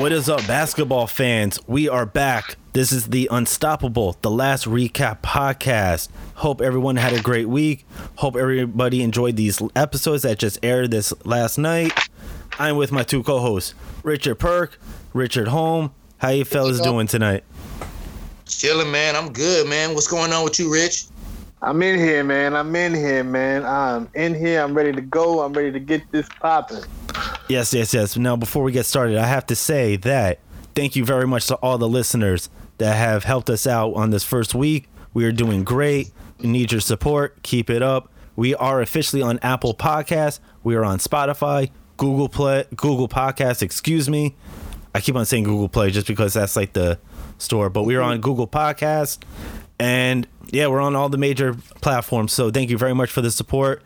What is up, basketball fans? We are back. This is the Unstoppable, the last recap podcast. Hope everyone had a great week. Hope everybody enjoyed these episodes that just aired this last night. I'm with my two co-hosts, Richard Perk, Richard Home. How you fellas doing tonight? Chilling, man. I'm good, man. What's going on with you, Rich? I'm in here, man. I'm in here, man. I'm in here. I'm ready to go. I'm ready to get this popping. Yes, yes, yes. Now, before we get started, I have to say that thank you very much to all the listeners that have helped us out on this first week. We are doing great. We need your support. Keep it up. We are officially on Apple Podcasts. We are on Spotify, Google Play, Google Podcasts. Excuse me. I keep on saying Google Play just because that's like the store, but we are on Google Podcasts, and yeah, we're on all the major platforms. So thank you very much for the support.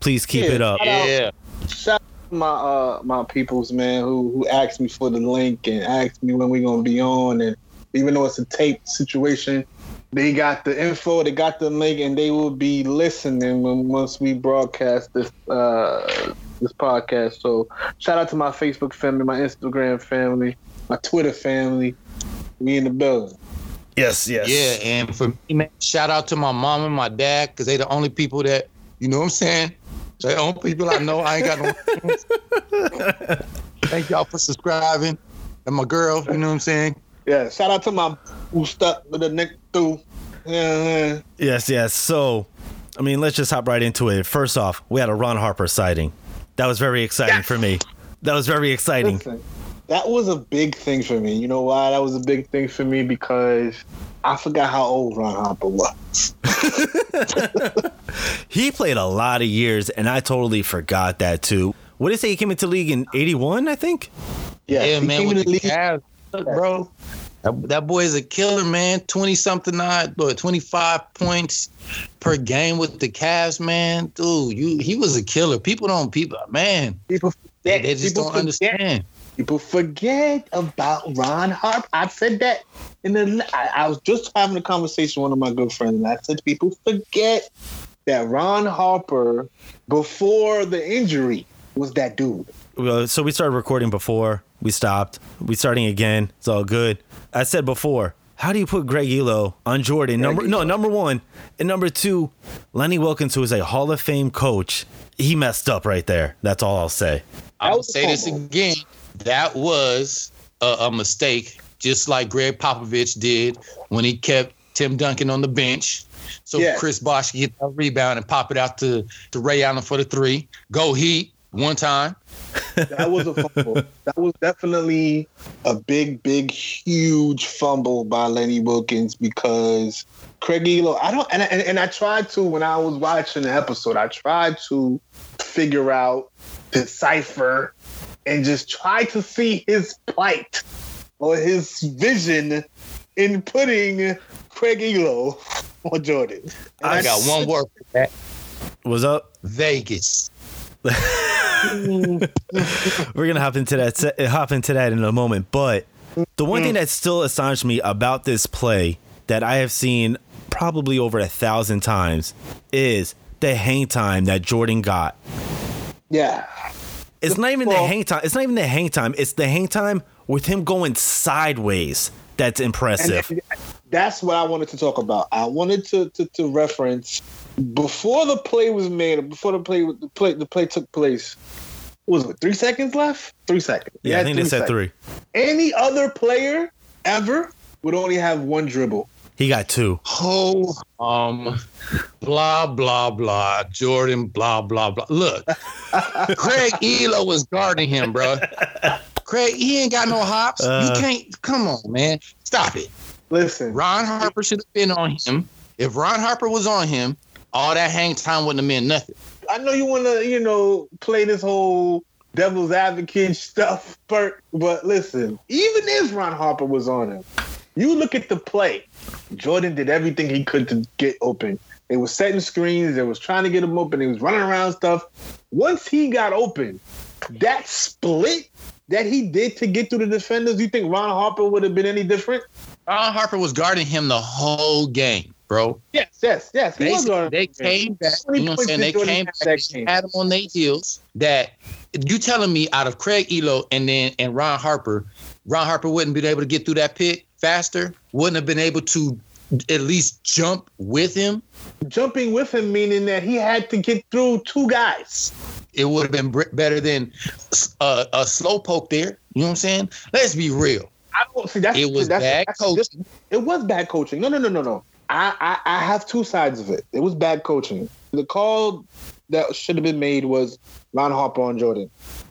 Please keep Yeah, it up. shout out- Yeah. Shout out to my uh my peoples, man, who who asked me for the link and asked me when we gonna be on, and even though it's a tape situation, they got the info, they got the link, and they will be listening when once we broadcast this uh this podcast. So shout out to my Facebook family, my Instagram family, my Twitter family. We in the building. Yes, yes. Yeah, and for me, man, shout out to my mom and my dad because they the only people that you know what I'm saying. They the only people I know. I ain't got no. Thank y'all for subscribing, and my girl. You know what I'm saying. Yeah, shout out to my who stuck with the neck through. Yeah, Yes, yes. So, I mean, let's just hop right into it. First off, we had a Ron Harper sighting. That was very exciting for me. That was very exciting. Listen, that was a big thing for me. You know why that was a big thing for me? Because I forgot how old Ron Harper was. He played a lot of years, and I totally forgot that too. What did it say? He came into league in '81, I think. Yeah, Yeah, he man. came With the the league. Cavs, bro. That, that boy is a killer, man. Twenty something odd, but twenty five points per game with the Cavs, man. Dude, you he was a killer. People don't people man. People They, they just people don't forget. understand. People forget about Ron Harper. I said that in the. I, I was just having a conversation with one of my good friends, and I said people forget that Ron Harper, before the injury, was that dude. Well, So we started recording before we stopped. We starting again. It's all good. I said before. How do you put Greg Ehlo on Jordan? Number no, number one, and number two, Lenny Wilkens, who is a Hall of Fame coach, he messed up right there. That's all I'll say. I'll say this again. That was a, a mistake, just like Gregg Popovich did when he kept Tim Duncan on the bench. So Yeah. Chris Bosh could get a rebound and pop it out to, to Ray Allen for the three. Go Heat one time. That was a fumble. that was definitely a big, big, huge fumble by Lenny Wilkens because Craig Ehlo. I don't, and, and and I tried to when I was watching the episode. I tried to figure out, decipher, and just try to see his plight or his vision in putting Craig Ehlo on Jordan. And I got one word for that. What's up? Vegas. We're gonna hop into that hop into that in a moment. But the one thing mm. that still astonished me about this play that I have seen probably over a thousand times is the hang time that Jordan got. Yeah. It's not even the hang time. It's not even the hang time. It's the hang time with him going sideways. That's impressive. And that's what I wanted to talk about. I wanted to, to, to reference before the play was made, before the play the play the play took place. Was it three seconds left? Three seconds. yeah, I think they said seconds. three. Any other player ever would only have one dribble. He got two. Oh, um, blah blah blah. Jordan, blah blah blah. Look, Craig Ehlo was guarding him, bro. Craig, he ain't got no hops. Uh. you can't. Come on, man. Stop it. Listen, Ron Harper should have been on him. If Ron Harper was on him, all that hang time wouldn't have meant nothing. I know you want to, you know, play this whole devil's advocate stuff, Bert, but listen, even if Ron Harper was on him, you look at the play. Jordan did everything he could to get open. They was setting screens. They was trying to get him open. They was running around stuff. Once he got open, that split that he did to get through the defenders, you think Ron Harper would have been any different? Ron Harper was guarding him the whole game. bro. Yes, yes, yes. He They, they came back. You know what I'm saying? They Jordan came back. They had him on their heels. That you telling me out of Craig Ehlo and then and Ron Harper, Ron Harper wouldn't be able to get through that pit faster. Wouldn't have been able to at least jump with him. jumping with him, meaning that he had to get through two guys. It would have been better than uh, a slow poke there. You know what I'm saying? Let's be real. I don't see that's It was that's, bad that's- coaching. It was bad coaching. No, no, no, no, no. I, I I have two sides of it. It was bad coaching. The call that should have been made was Ron Harper on Jordan,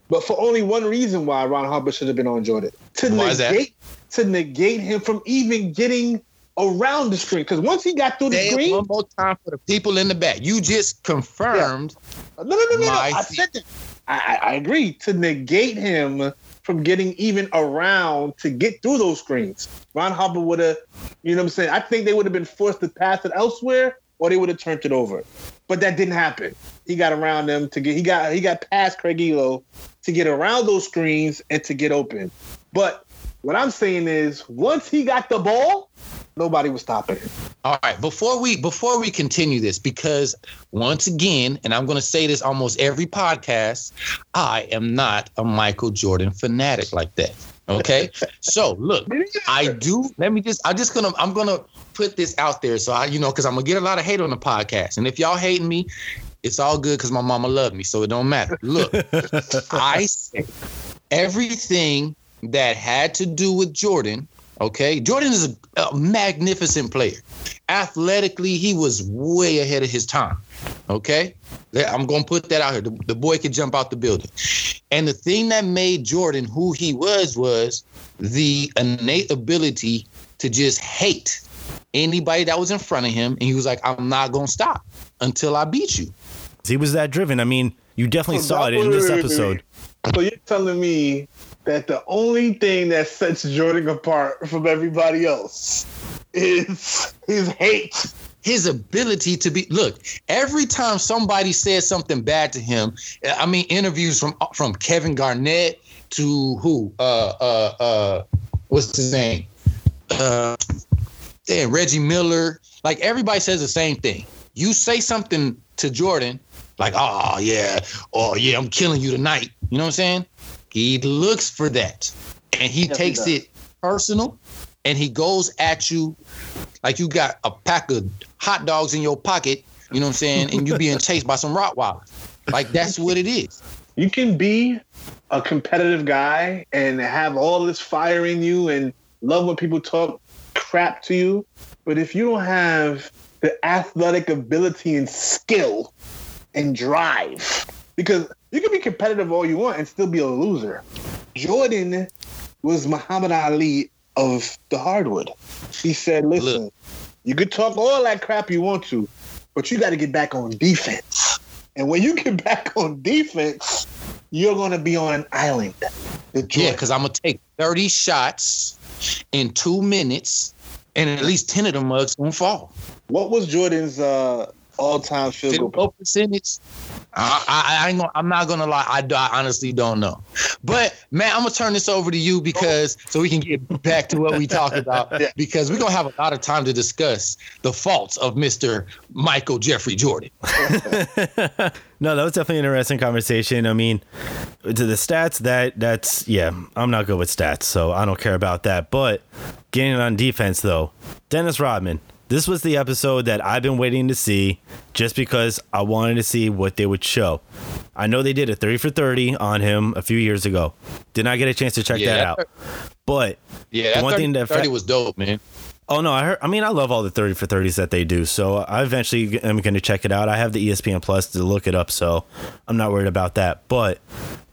but for only one reason why Ron Harper should have been on Jordan to Why is that? negate to negate him from even getting around the screen. Because once he got through the Say screen, one more time for the people in the back. You just confirmed. no, no, no, no, no. I said that. I, I, I agree to negate him from getting even around to get through those screens. Ron Harper would have, you know what I'm saying? I think they would have been forced to pass it elsewhere or they would have turned it over. But that didn't happen. He got around them to get he got he got past Craig Ehlo to get around those screens and to get open. But what I'm saying is once he got the ball, nobody was stopping him. All right, before we before we continue this, because once again, and I'm going to say this almost every podcast, I am not a Michael Jordan fanatic like that. Okay, so look, I do. Let me just. I'm just gonna. I'm gonna put this out there. So I, you know, because I'm gonna get a lot of hate on the podcast, and if y'all hating me, it's all good because my mama loved me, so it don't matter. Look, I say everything that had to do with Jordan. Okay, Jordan is a, a magnificent player. Athletically, he was way ahead of his time. Okay, I'm gonna put that out here. The, the boy could jump out the building. And the thing that made Jordan who he was was the innate ability to just hate anybody that was in front of him. And he was like, I'm not going to stop until I beat you. He was that driven. I mean, you definitely So saw it in this episode. So you're telling me that the only thing that sets Jordan apart from everybody else is his hate. His ability to be look every time somebody says something bad to him. I mean, interviews from from Kevin Garnett to who? Uh, uh, uh, what's his name? Uh, damn, Reggie Miller. Like everybody says the same thing. You say something to Jordan, like, oh yeah, oh yeah, I'm killing you tonight. You know what I'm saying? He looks for that. And he Yes, takes does. it personal and he goes at you like you got a pack of hot dogs in your pocket, you know what I'm saying? And you being chased by some Rottweilers. Like that's what it is. You can be a competitive guy and have all this fire in you and love when people talk crap to you, but if you don't have the athletic ability and skill and drive, because you can be competitive all you want and still be a loser. Jordan was Muhammad Ali of the hardwood. He said, "Listen, Look. you could talk all that crap you want to, but you got to get back on defense. And when you get back on defense, you're going to be on an island." Yeah, because I'm gonna take 30 shots in two minutes, and at least 10 of them mugs gonna fall. what was Jordan's uh, all-time field Field goal? goal percentage. I, I, I ain't gonna, I'm not gonna lie. I, I honestly don't know. But man, I'm gonna turn this over to you because so we can get back to what we talked about. Yeah. Because we're gonna have a lot of time to discuss the faults of Mr. Michael Jeffrey Jordan. no, that was definitely an interesting conversation. I mean, to the stats, that that's yeah, I'm not good with stats, so I don't care about that. But getting on defense though, Dennis Rodman. This was the episode that I've been waiting to see just because I wanted to see what they would show. I know they did a 30 for 30 on him a few years ago. Did not get a chance to check Yeah, that out. But Yeah, one 30, thing that 30 fa- was dope, man. Oh no, I heard. I mean, I love all the thirty for thirties that they do. So I eventually am going to check it out. I have the ESPN Plus to look it up, so I'm not worried about that. But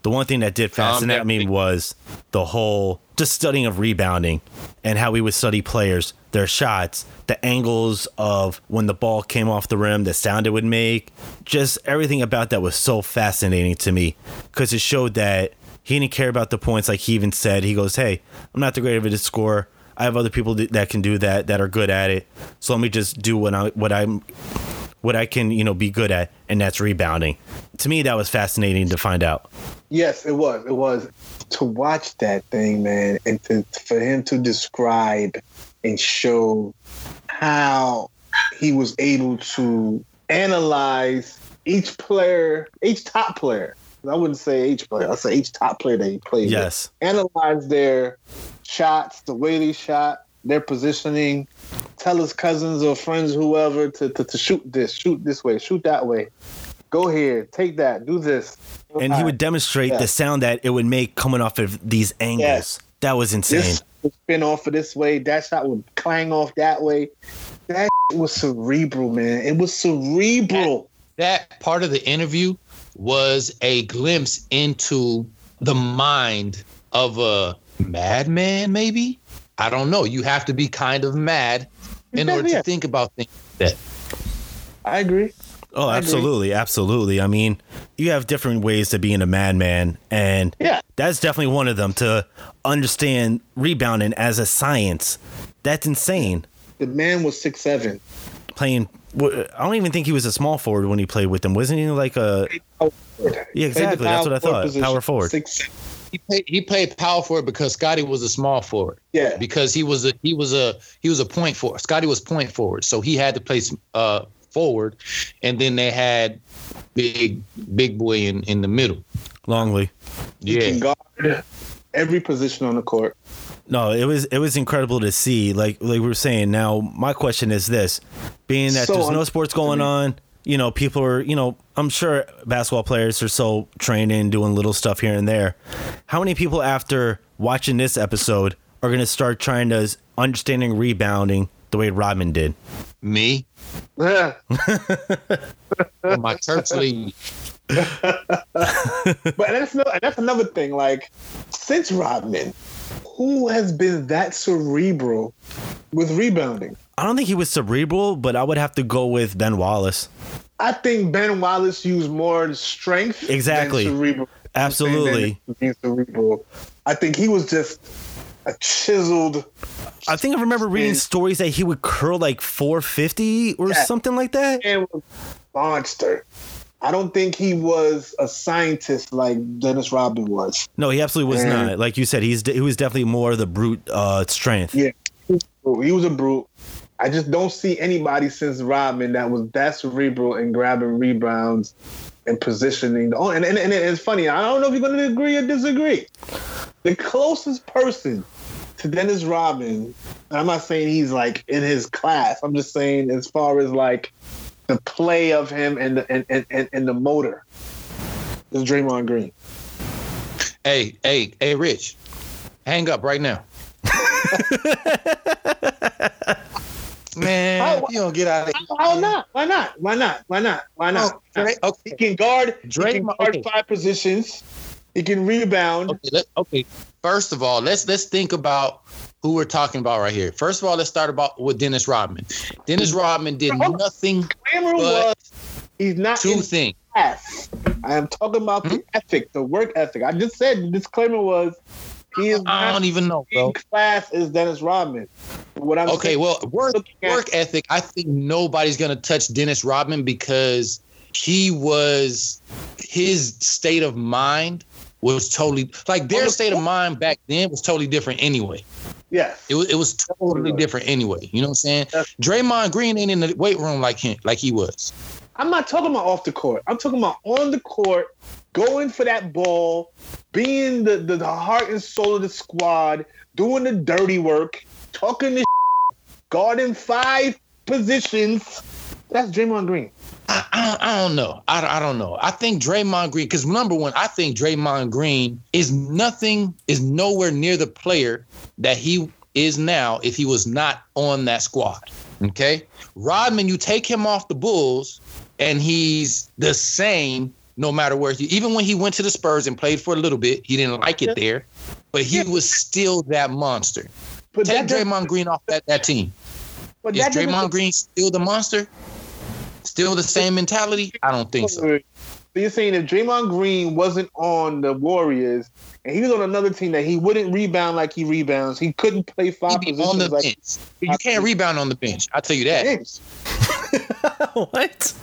the one thing that did fascinate me was the whole just studying of rebounding and how we would study players, their shots, the angles of when the ball came off the rim, the sound it would make. Just everything about that was so fascinating to me because it showed that he didn't care about the points. Like he even said, he goes, "Hey, I'm not the great of a scorer." I have other people that that can do that that are good at it. So let me just do what I what I'm what I can you know be good at, and that's rebounding. To me, that was fascinating to find out. Yes, it was. It was to watch that thing, man, and to for him to describe and show how he was able to analyze each player, each top player. I wouldn't say each player. I'd say each top player that he played. with. Yes. Analyze their shots, the way they shot, their positioning. Tell his cousins or friends, whoever, to, to, to shoot this, shoot this way, shoot that way. Go here, take that, do this. And he would demonstrate Yeah. the sound that it would make coming off of these angles. Yes. That was insane. This would spin off of this way. That shot would clang off that way. That was cerebral, man. It was cerebral. that part of the interview was a glimpse into the mind of a madman, maybe? I don't know. You have to be kind of mad in order Yeah. to think about things like that. I agree. Oh, I absolutely, absolutely. I mean, you have different ways to being a madman, and Yeah. that's definitely one of them. To understand rebounding as a science, that's insane. The man was six seven. Playing, I don't even think he was a small forward when he played with them. Wasn't he like a? Yeah, exactly. That's what I thought. Power forward. Six, He played, he played power forward because Scottie was a small forward. yeah. Because he was a he was a he was a point forward. Scottie was point forward, so he had to play uh, forward, and then they had big big boy in in the middle. Longley. He can Yeah, guard every position on the court. No, it was it was incredible to see. Like like we were saying. Now, my question is this: being that So there's no sports going on, you know, people are, you know, I'm sure basketball players are so training, doing little stuff here and there. How many people after watching this episode are going to start trying to understanding rebounding the way Rodman did? me Yeah. in my church league. But that's no, and that's another thing. Like since Rodman, who has been that cerebral with rebounding? I don't think he was cerebral, but I would have to go with Ben Wallace. I think Ben Wallace used more strength. Exactly. Than cerebral. Absolutely. Cerebral. I think he was just a chiseled. I think I remember reading And- stories that he would curl like 450 or Yeah. something like that. man was a monster. I don't think he was a scientist like Dennis Rodman was. No, he absolutely was And- not. Like you said, he's he was definitely more the brute uh, strength. Yeah. He was a brute. I just don't see anybody since Rodman that was that cerebral in grabbing rebounds and positioning. Oh, and, and, and it's funny. I don't know if you're going to agree or disagree. The closest person to Dennis Rodman, I'm not saying he's like in his class. I'm just saying as far as like the play of him and the and, and, and, and the motor is Draymond Green. Hey, hey, hey, Rich, hang up right now. Man, How- you don't get out of How not? Why not? Why not? Why not? Why not? Oh, Dray- He can guard. he can guard okay. five positions. He can rebound. okay, let, okay. First of all, let's let's think about who we're talking about right here. First of all, let's start about with Dennis Rodman. Dennis Rodman did nothing Cameron but was. He's not two in things. class. I am talking about the Hmm? ethic, the work ethic. I just said the disclaimer was he is I don't even know, bro. class as Dennis Rodman. What I'm Okay, saying, well, work looking at- work ethic. I think nobody's gonna touch Dennis Rodman because he was his state of mind was totally like their state of mind back then was totally different anyway. Yeah, It was it was totally different anyway. You know what I'm saying? Yes. Draymond Green ain't in the weight room like him, like he was. I'm not talking about off the court. I'm talking about on the court, going for that ball, being the, the, the heart and soul of the squad, doing the dirty work, talking the s, guarding five positions. That's Draymond Green. I, I, I don't know. I, I don't know. I think Draymond Green, because number one, I think Draymond Green is nothing, is nowhere near the player that he is now if he was not on that squad. Okay. Rodman, you take him off the Bulls and he's the same no matter where he, even when he went to the Spurs and played for a little bit, he didn't like it there, but he was still that monster. But Take that doesn't- Draymond Green off that, that team. but Is that Draymond Green still the monster? Still the same mentality? I don't think so. So you're saying if Draymond Green wasn't on the Warriors and he was on another team that he wouldn't rebound like he rebounds, he couldn't play five He be positions on the like bench. You can't rebound on the bench. I'll tell you that. What?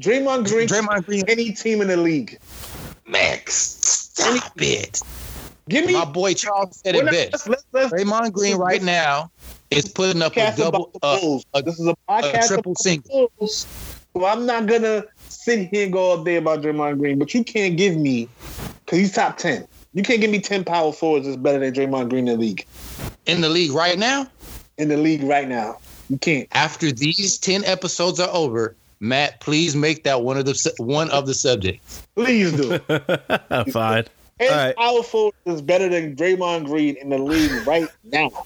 Draymond Green, Draymond Green, any team in the league. Max, stop it. Give me My boy Charles said we're it not- best. let's, let's, let's, Draymond Green right now is putting up a double, uh, a- this is a podcast triple about single. the Bulls. So I'm not gonna sit here and go all day about Draymond Green, but you can't give me because he's top ten. You can't give me ten power forwards that's better than Draymond Green in the league. in the league right now. In the league right now, you can't. After these ten episodes are over, Matt, please make that one of the su- one of the subjects. Please do. Fine. Ten All right. power forwards is better than Draymond Green in the league right now. All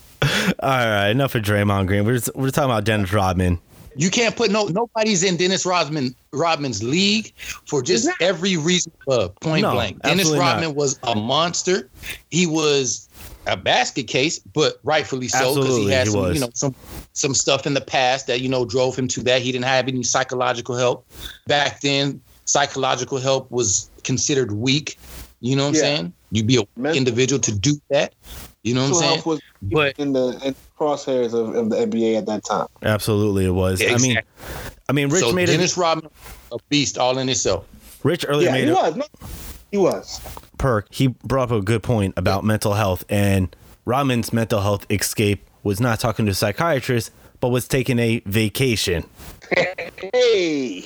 right, enough of Draymond Green. We're just, we're talking about Dennis Rodman. You can't put no nobody's in Dennis Rodman Rodman's league for just Exactly. every reason above. Point No, blank. Dennis absolutely not. Rodman was a monster. He was a basket case, but rightfully so because he had he some, was. you know, some some stuff in the past that you know drove him to that. He didn't have any psychological help back then. Psychological help was considered weak. You know what I'm saying? You'd be a Mental- individual to do that. You know what I'm saying? was But in the in the crosshairs of, of the NBA at that time. Absolutely, it was. I mean, I mean, Rich so made Dennis it. Rodman, a beast all in itself. Rich earlier Yeah, made he a was. No, he was. perk. He brought up a good point about mental health, and Rodman's mental health escape was not talking to a psychiatrist, but was taking a vacation. Hey,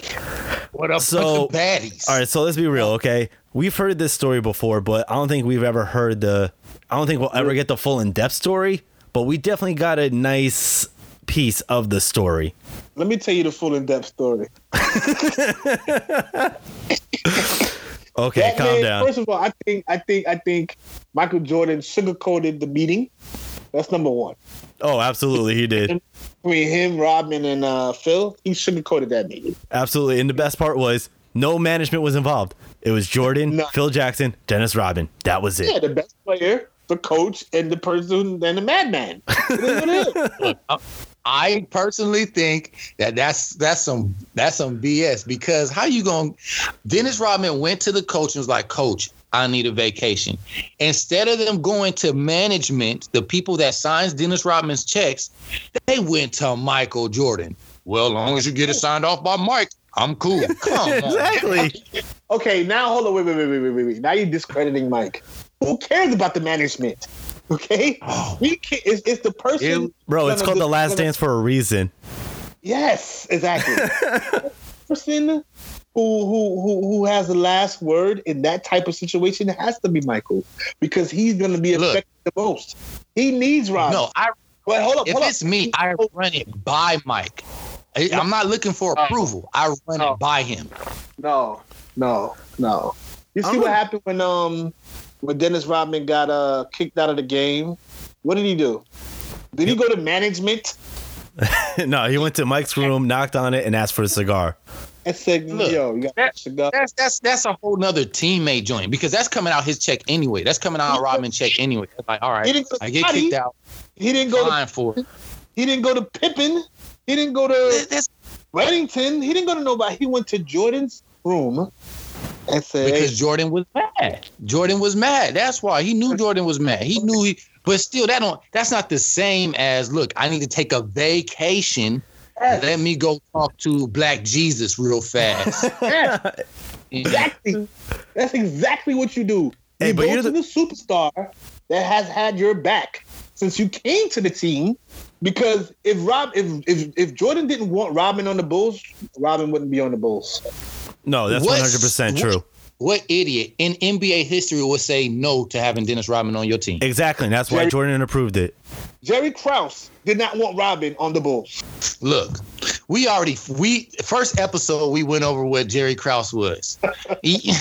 What up, So- with the baddies? All right, so let's be real, okay? We've heard this story before, but I don't think we've ever heard the. I don't think we'll ever get the full in depth story, but we definitely got a nice piece of the story. let me tell you the full in depth story. Okay, That calm man- down. First of all, I think I think I think Michael Jordan sugarcoated the meeting. That's number one. Oh, absolutely, he did. Between him, Rodman, and uh, Phil, he sugarcoated that meeting. Absolutely. And the best part was no management was involved. It was Jordan, No. Phil Jackson, Dennis Rodman. That was it. Yeah, the best player, the coach, and the person, and the madman. It is what it is. Look, I- I personally think that that's that's some that's some BS because how you going? Dennis Rodman went to the coach and was like, "Coach, I need a vacation." Instead of them going to management, the people that signs Dennis Rodman's checks, they went to Michael Jordan. Well, as long as you get it signed off by Mike, I'm cool. Come on, exactly. Okay, now hold on. Wait, wait, wait, wait, wait, wait, wait. Now you're discrediting Mike. Who cares about the management? Okay, Oh. we can, it's, it's the person. Ew. Bro, it's called The Last Dance for a reason. Yes, exactly. person who who who who has the last word in that type of situation has to be Michael because he's going to be Look. affected the most. He needs Rob. No, I wait, hold up, if hold up. it's me, I run it by Mike. I, I'm not looking for approval. I run No. it by him. No, no, no. You see I'm what gonna- happened when um when Dennis Rodman got uh kicked out of the game? What did he do? Did he go to management no, he went to Mike's room, knocked on it, and asked for a cigar. and said, Look, "Yo, you got that- cigar?" That's that's that's a whole nother teammate joint because that's coming out his check anyway. That's coming out Rodman's check anyway. It's like, all He didn't go to I get Scottie. kicked out. He didn't go to Fine for it. he didn't go to Pippen. He didn't go to That's Reddington. He didn't go to nobody. He went to Jordan's room and said, because Jordan was mad. Jordan was mad. That's why he knew Jordan was mad. He knew he, but still, that don't. That's not the same as look. I need to take a vacation. Yes. Let me go talk to Black Jesus real fast. Yes, exactly. That's exactly what you do. Hey, you but go you're to the- the superstar that has had your back since you came to the team. Because if Rob, if if if Jordan didn't want Rodman on the Bulls, Rodman wouldn't be on the Bulls. No, that's hundred percent true. What idiot in NBA history would say no to having Dennis Rodman on your team? Exactly. and That's why Jerry- Jordan approved it. Jerry Krause did not want Rodman on the Bulls. Look, we already we first episode we went over what Jerry Krause was. He,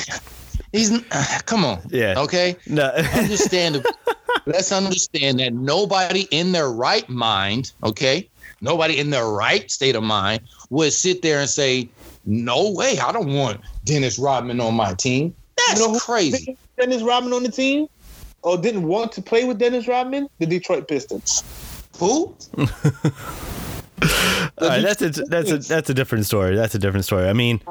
he's uh, come on, Yeah. okay. No. Understand. let's understand that nobody in their right mind, okay, nobody in their right state of mind would sit there and say, "No way, I don't want Dennis Rodman on my team." That's You know crazy. Dennis Rodman on the team, or didn't want to play with Dennis Rodman? The Detroit Pistons. Who? All right, that's a that's a that's a different story. That's a different story. I mean,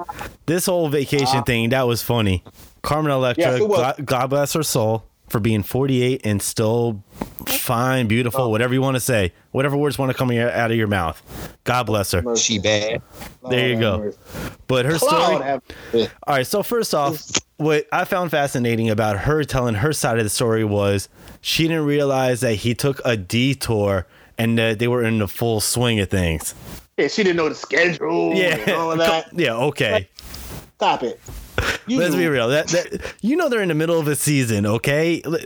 this whole vacation uh-huh. thing that was funny. Carmen Electra, Yes. God, God bless her soul for being 48 and still fine, beautiful, whatever you want to say, whatever words want to come out of your mouth. God bless her. She bad. There you go. But her story. All right, so first off, what I found fascinating about her telling her side of the story was she didn't realize that he took a detour and uh, they were in the full swing of things. Yeah, she didn't know the schedule. Yeah, and all of that. yeah, okay. Stop it. You Let's be real. That, that you know they're in the middle of a season, okay? L-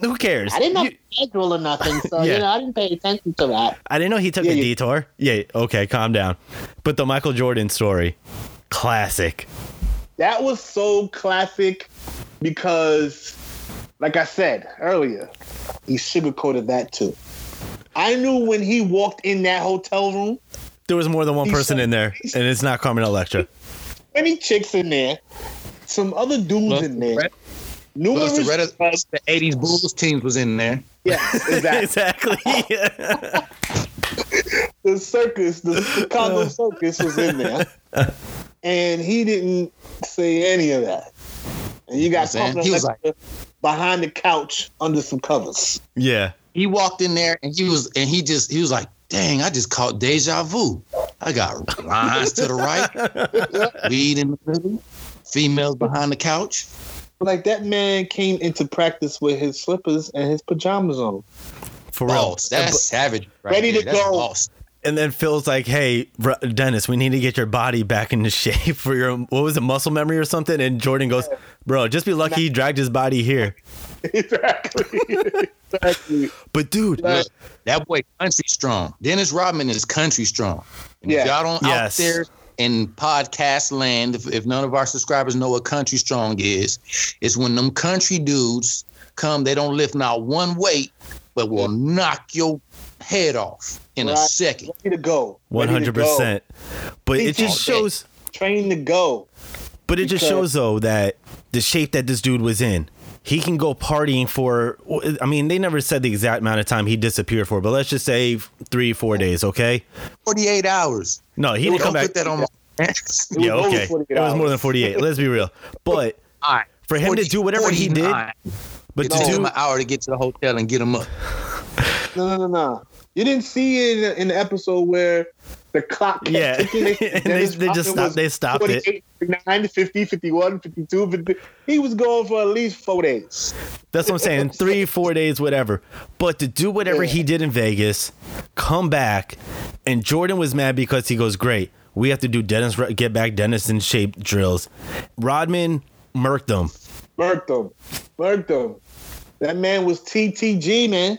Who cares? I didn't know You- schedule or nothing, so Yeah. you know I didn't pay attention to that. I didn't know he took Yeah, a you- detour. Yeah, okay, calm down. But the Michael Jordan story, classic. That was so classic because, like I said earlier, he sugarcoated that too. I knew when he walked in that hotel room, There was more than one person said- in there, and it's not Carmen Electra. Many chicks in there, some other dudes Plus in there, Red- numerous. The, Red, the '80s Bulls teams was in there. yes, exactly. exactly. the circus, the Chicago uh. circus was in there, and he didn't say any of that. And you got You know what I'm saying? Carmen He was Electra behind the couch under some covers. yeah. He walked in there and he was and he just he was like, "Dang, I just caught deja vu. I got lines to the right, weed in the middle, females behind the couch." Like that man came into practice with his slippers and his pajamas on. For real. Boss, that's savage. Right Ready to. That's go. boss. And then Phil's like, "Hey, Dennis, we need to get your body back into shape for your what was it, muscle memory or something?" And Jordan goes, "Bro, just be lucky he dragged his body here." exactly. exactly. But dude, Right. Look, that boy country strong. Dennis Rodman is country strong. And Yeah. If y'all don't Yes. out there in podcast land, if, if none of our subscribers know what country strong is, it's when them country dudes come, they don't lift not one weight, but will knock your head off in a second. Ready to go. one Ready to hundred go. percent. But it just shows. Train to go. But it just shows though that the shape that this dude was in, he can go partying for. I mean, they never said the exact amount of time he disappeared for, but let's just say three, four days. Okay. 48 hours. No, he didn't come back. put that on my It was Yeah, okay. It was more than 48. Let's be real. But All right. for him to do whatever he did, but It to took him do an hour to get to the hotel and get him up. No, no, no, no. You didn't see it in the episode where the clock Yeah. ticking. And they- they just stopped- they stopped it. 48, 49, 50, 51, 52, 50. He was going for at least four days. That's what I'm saying. Three, four days, whatever. But to do whatever Yeah. he did in Vegas, come back, and Jordan was mad because he goes, "Great, we have to do Dennis get back Dennis in shape drills." Rodman murked them. Murked him. Murked him. That man was TTG, man.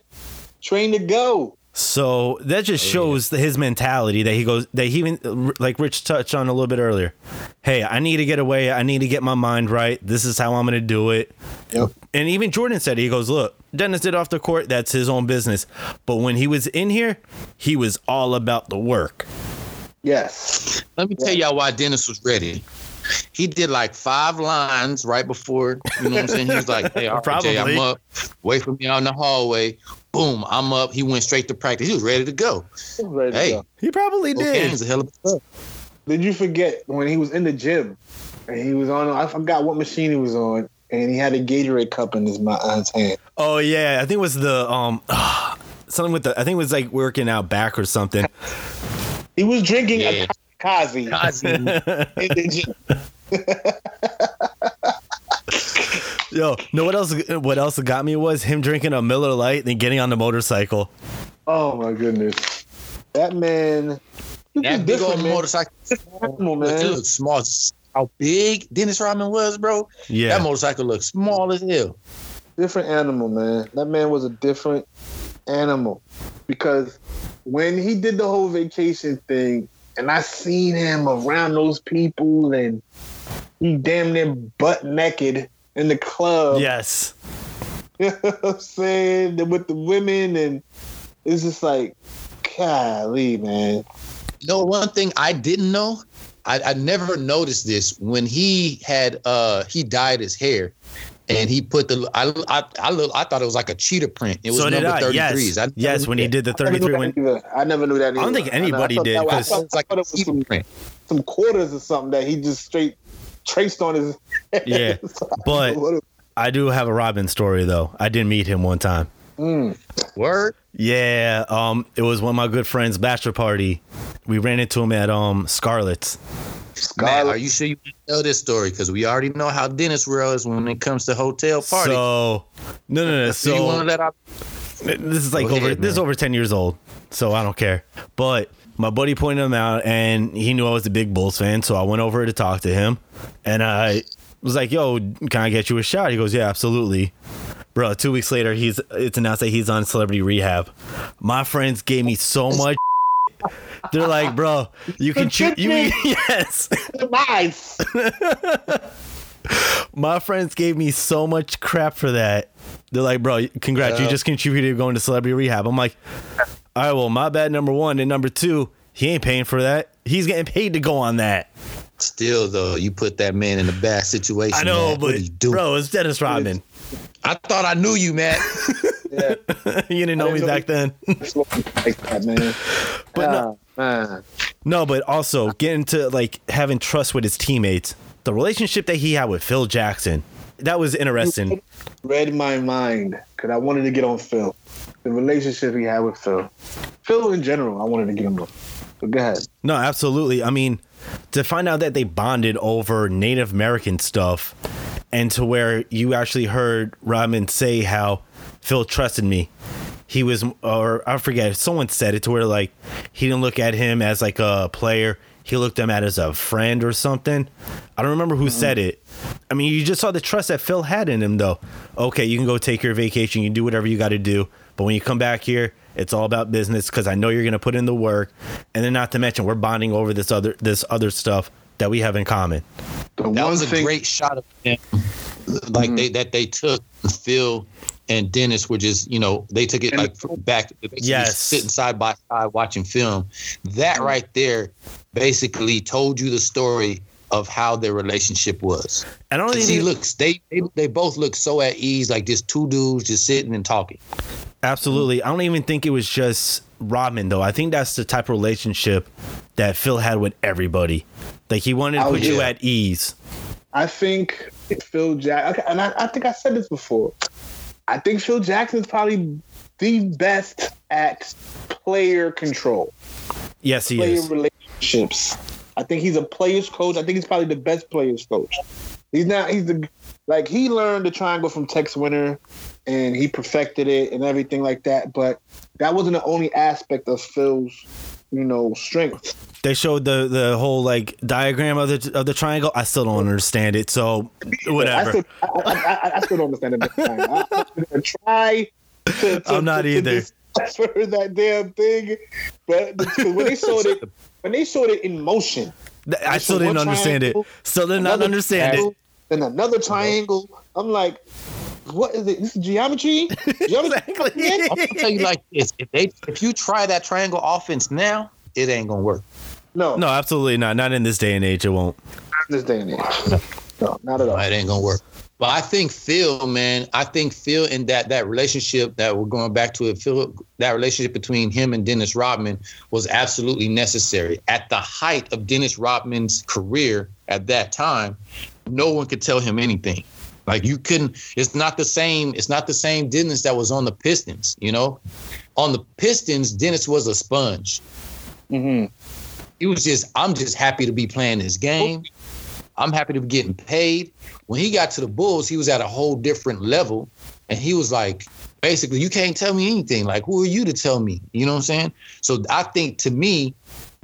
Train to go. So that just oh, shows his mentality that he goes that he even like Rich touched on a little bit earlier. Hey, I need to get away. I need to get my mind right. This is how I'm going to do it. Yep. And even Jordan said, he goes, look, Dennis did off the court. That's his own business. But when he was in here, he was all about the work. Yes. Let me tell y'all why Dennis was ready. He did like five lines right before, you know what I'm saying? He was like, hey, all right, Jay, I'm up. Wait for me out in the hallway. Boom, I'm up. He went straight to practice. He was ready to go. He was ready to Hey. go. He probably Okay, did. he's a hell of a stuff. Did you forget when he was in the gym and he was on? I forgot what machine he was on, and he had a Gatorade cup in his, mou- uh, his hand. Oh yeah, I think it was the um something with the I think it was like working out back or something. He was drinking Yeah. a Kazi in the gym. Yo, know what else? What else got me was him drinking a Miller Lite and getting on the motorcycle. Oh my goodness, that man. He was That big old different, man. motorcycle. Animal, Look, it man. looked small. How big Dennis Rodman was, bro. Yeah, That motorcycle looked small as hell. Different animal, man. That man was a different animal because when he did the whole vacation thing, and I seen him around those people, and he damn near butt naked in the club. yes, You know what I'm saying? With the women, and it's just like, golly, man. You know, one thing I didn't know, I, I never noticed this when he had uh he dyed his hair, and he put the I I I, look, I thought it was like a cheetah print. It was so number I. thirty Yes. I, yes, when he did the I 33 that when. I never knew that. Either. I don't think anybody thought did, that was- I 'cause- thought, it's like I thought it was cheetah some, print. some quarters or something that he just straight traced on his. Yeah, but- I do have a Rodman story though. I did meet him one time. mm. Word. Yeah, um, it was one of my good friends' bachelor party. We ran into him at um Scarlett's. Matt, are you sure you want tell this story? Because we already know how Dennis World is when it comes to hotel party. So no, no, no. Do you want to let out? This is like Go over ahead, this is over ten years old, so I don't care. But my buddy pointed him out, and he knew I was a big Bulls fan, so I went over to talk to him, and I was like, "Yo, can I get you a shot?" He goes, "Yeah, absolutely." Bro, two weeks later, he's it's announced that he's on celebrity rehab. My friends gave me so much. They're like, bro, you can cheat. You yes. Nice. My friends gave me so much crap for that. They're like, bro, congrats, you just contributed going to celebrity rehab. I'm like, all right, well, my bad, number one. And number two, he ain't paying for that. He's getting paid to go on that. Still though, you put that man in a bad situation. I know, man. but what he doing? bro, it's Dennis Rodman. I thought I knew you, man. Yeah. you didn't know me didn't know back then. like that, man. But no- man. No, but also getting to like having trust with his teammates. The relationship that he had with Phil Jackson, that was interesting. read my mind because I wanted to get on Phil. The relationship he had with Phil. Phil in general, I wanted to get him on. But go ahead. No, absolutely. I mean, to find out that they bonded over Native American stuff and to where you actually heard Rodman say how Phil trusted me. He was, or I forget, someone said it to where like he didn't look at him as like a player. He looked at him at as a friend or something. I don't remember who said mm-hmm. it. I mean, you just saw the trust that Phil had in him, though. Okay, you can go take your vacation. You can do whatever you got to do. But when you come back here, it's all about business because I know you're going to put in the work. And then, not to mention, we're bonding over this other this other stuff that we have in common. The That was a thing, great shot of him. Like Mhm. they that they took Phil and Dennis were just, you know, they took it And- like back basically Yes. sitting side by side watching film. That right there basically told you the story of how their relationship was. And I don't 'Cause he even looks they, they they both look so at ease, like just two dudes just sitting and talking. absolutely. I don't even think it was just Rodman though. I think that's the type of relationship that Phil had with everybody. Like he wanted to Oh, put you at ease. I think Phil Jack. Okay, and I, I think I said this before. I think Phil Jackson is probably the best at player control, Yes, he player is. relationships. I think he's a players coach. I think he's probably the best players coach. He's not. He's the like he learned the triangle from Tex Winter, and he perfected it and everything like that. But that wasn't the only aspect of Phil's, you know, strength. They showed the the whole like diagram of the of the triangle. I still don't understand it. So I whatever. still, I, I, I, I still don't understand it. I, I'm gonna try to, to, I'm not to, either. To decipher that damn thing, but when they showed it, when they showed it in motion, Th- I still didn't understand it. Still did not understand it. triangle, Then another triangle. I'm like, what is it? This is geometry. geometry? Exactly. I'm gonna tell you like this: if they if you try that triangle offense now, it ain't gonna work. No, No, absolutely not. Not in this day and age. It won't. not in this day and age. No, not at all. It ain't gonna work. But I think Phil, man, I think Phil in that that relationship that we're going back to it, Phil, that relationship between him and Dennis Rodman was absolutely necessary. At the height of Dennis Rodman's career at that time, no one could tell him anything. Like you couldn't. It's not the same. It's not the same Dennis that was on the Pistons. You know, on the Pistons, Dennis was a sponge. Mm-hmm. He was just. I'm just happy to be playing this game. I'm happy to be getting paid. When he got to the Bulls, he was at a whole different level. And he was like, basically, you can't tell me anything. Like, who are you to tell me? You know what I'm saying? So I think to me,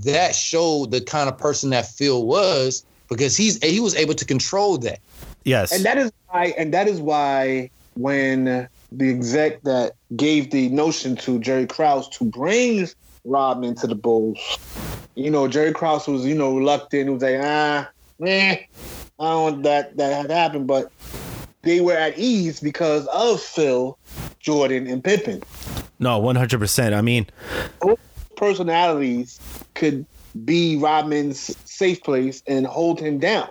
that showed the kind of person that Phil was because he's he was able to control that. Yes. And that is why, and that is why when the exec that gave the notion to Jerry Krause to bring Rodman to the Bulls, you know, Jerry Krause was, you know, reluctant. He was like, ah, man, I don't want that that had happened. But they were at ease because of Phil, Jordan, and Pippen. no, one hundred percent. I mean, Personalities could be Rodman's safe place and hold him down.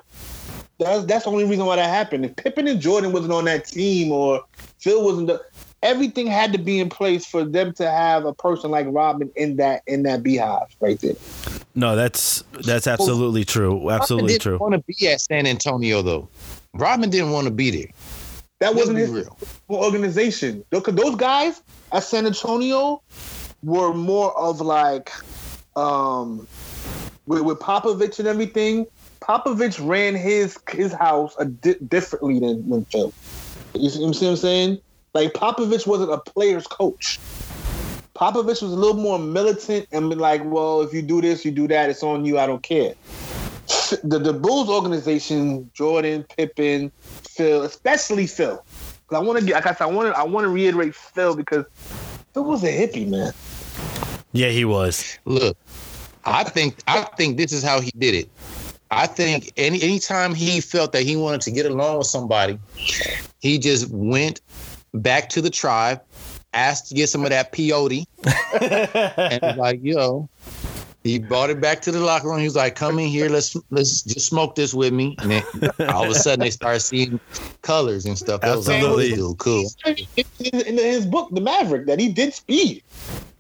That's that's the only reason why that happened. If Pippen and Jordan wasn't on that team or Phil wasn't, the, everything had to be in place for them to have a person like Rodman in that in that beehive right there. no, that's that's absolutely true. Absolutely Rodman didn't true. want to be at San Antonio though. Rodman didn't want to be there. That wasn't his real. organization. Because those guys at San Antonio were more of like um with, with Popovich and everything. Popovich ran his his house a di- differently than, than Phil. You see, you see what I'm saying? Like Popovich wasn't a player's coach. Popovich was a little more militant and be like, well, if you do this, you do that, it's on you, I don't care. The the Bulls organization, Jordan, Pippen, Phil, especially Phil. 'Cause I want to get, like I said, I want to, I want to reiterate Phil because Phil was a hippie, man. Yeah, he was. Look, I think I think this is how he did it. I think any anytime he felt that he wanted to get along with somebody, he just went back to the tribe, asked to get some of that peyote, and was like, yo, he brought it back to the locker room. He was like, "Come in here, let's let's just smoke this with me." And then all of a sudden, they started seeing colors and stuff. That was like, Absolutely. "Oh, cool. In, in his book, The Maverick, that he did speed.